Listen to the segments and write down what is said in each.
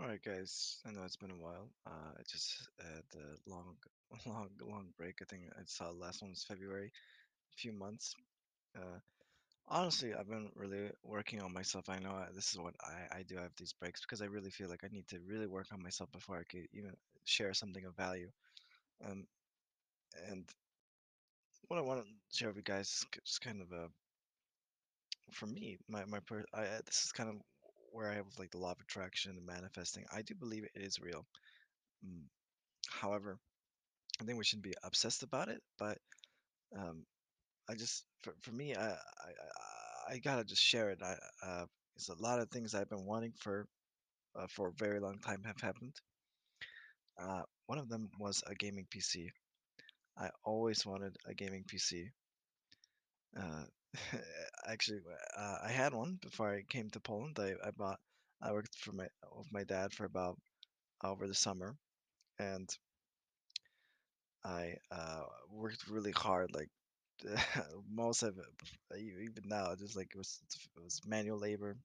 All right, guys. I know it's been a while. Uh, I just had a long, long, long break. I think I saw the last one was February, a few months. Uh, honestly, I've been really working on myself. I know uh, this is what I, I do have these breaks because I really feel like I need to really work on myself before I could even share something of value. Um, and what I want to share with you guys is kind of a, for me, my my per, I, this is kind of where I have like the law of attraction and manifesting. I do believe it is real. Mm, However, I think we shouldn't be obsessed about it, but um, I just for for me, I I I gotta just share it. I uh, it's a lot of things I've been wanting for uh, for a very long time have happened. Uh, one of them was a gaming PC. I always wanted a gaming PC. Uh, actually, uh, I had one before I came to Poland. I, I bought. I worked for my with my dad for about over the summer, and I uh, worked really hard, like most of it, uh, even now, just like it was, it was manual labor.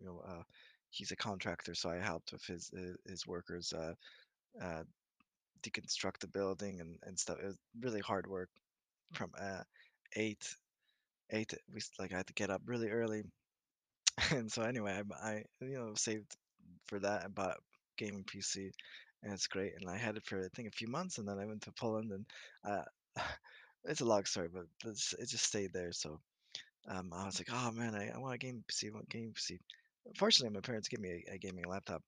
You know, uh, he's a contractor, so I helped with his uh, his workers uh, uh, deconstruct the building and, and stuff. It was really hard work from uh, eight eight. We like I had to get up really early, and so anyway, I, I you know saved for that. I bought gaming PC, and it's great. And I had it for I think a few months, and then I went to Poland, and uh, it's a long story, but it's, it just stayed there. So Um, I was like, "Oh man, I, I want a game PC, I want a game PC." Fortunately, my parents gave me a, a gaming laptop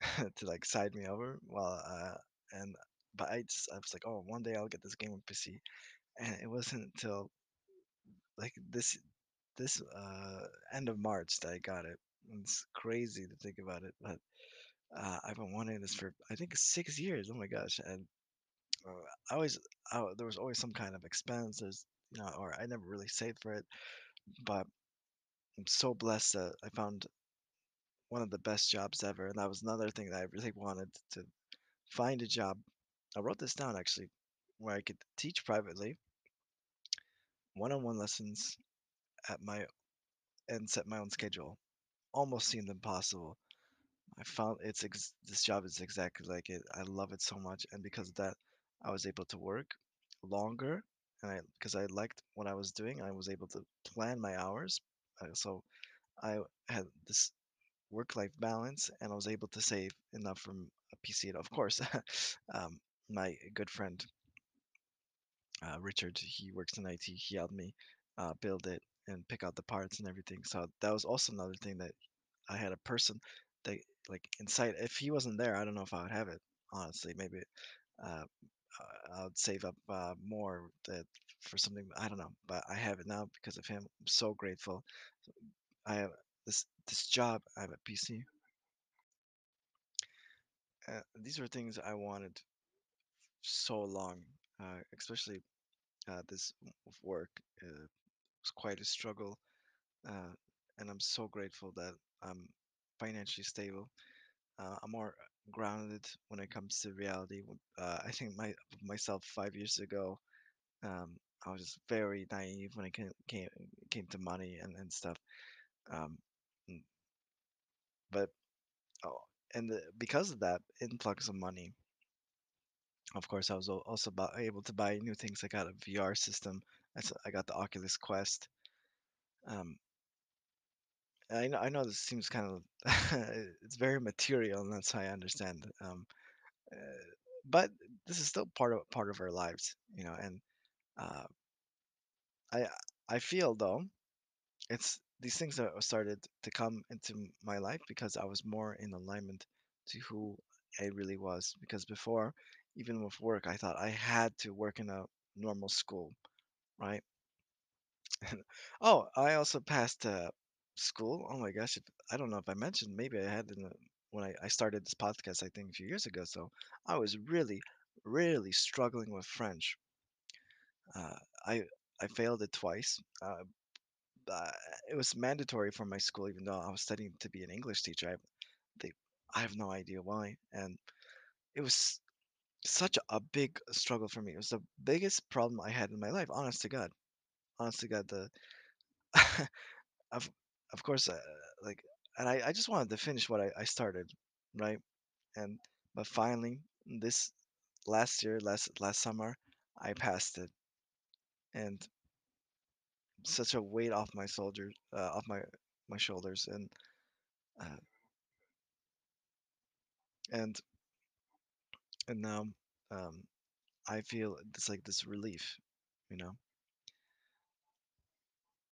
to like side me over while uh and but I just I was like, "Oh, one day I'll get this gaming PC." And it wasn't until like this this uh end of March that I got it. It's crazy to think about it, but uh, I've been wanting this for I think six years. Oh my gosh! And uh, I always I, there was always some kind of expense. There's you know, or I never really saved for it, but I'm so blessed that I found one of the best jobs ever. And that was another thing that I really wanted to find a job. I wrote this down actually, where I could teach privately, one-on-one lessons at my and set my own schedule. Almost seemed impossible. I found it's ex- this job is exactly like it. I love it so much, and because of that, I was able to work longer, and I because I liked what I was doing, I was able to plan my hours. Uh, so I had this work-life balance, and I was able to save enough from a PC. Of course, um, my good friend uh, Richard, he works in IT. He helped me uh, build it and pick out the parts and everything. So that was also another thing that I had a person that like inside. If he wasn't there, I don't know if I would have it. Honestly, maybe uh, I would save up uh, more that for something. I don't know, but I have it now because of him. I'm so grateful. I have this this job. I have a PC. Uh, these were things I wanted so long, uh, especially uh, this work. Uh, was quite a struggle, uh, and I'm so grateful that I'm financially stable. Uh, I'm more grounded when it comes to reality. Uh, I think my myself five years ago, um, I was just very naive when it came came, came to money and, and stuff. Um, mm, but oh, and the, because of that influx of money, of course, I was al- also bu- able to buy new things. I got a VR system. I got the Oculus Quest. Um, I know, I know this seems kind of it's very material, and that's how I understand. Um, uh, but this is still part of part of our lives, you know. And uh, I I feel though it's these things that started to come into my life because I was more in alignment to who I really was. Because before, even with work, I thought I had to work in a normal school, right? Oh, I also passed uh, school. Oh my gosh, if, I don't know if I mentioned, maybe I had in the, when I, I started this podcast, I think a few years ago. So I was really, really struggling with French. Uh, I I failed it twice. Uh, uh, it was mandatory for my school, even though I was studying to be an English teacher. I, they, I have no idea why, and it was such a big struggle for me. It was the biggest problem I had in my life. Honest to God, honest to God, the Of of course, uh, like, and I, I just wanted to finish what I, I started. right? And but finally, this last year, last last summer, I passed it, and such a weight off my soldiers, uh, off my my shoulders, and uh, and and now um, I feel it's like this relief, you know.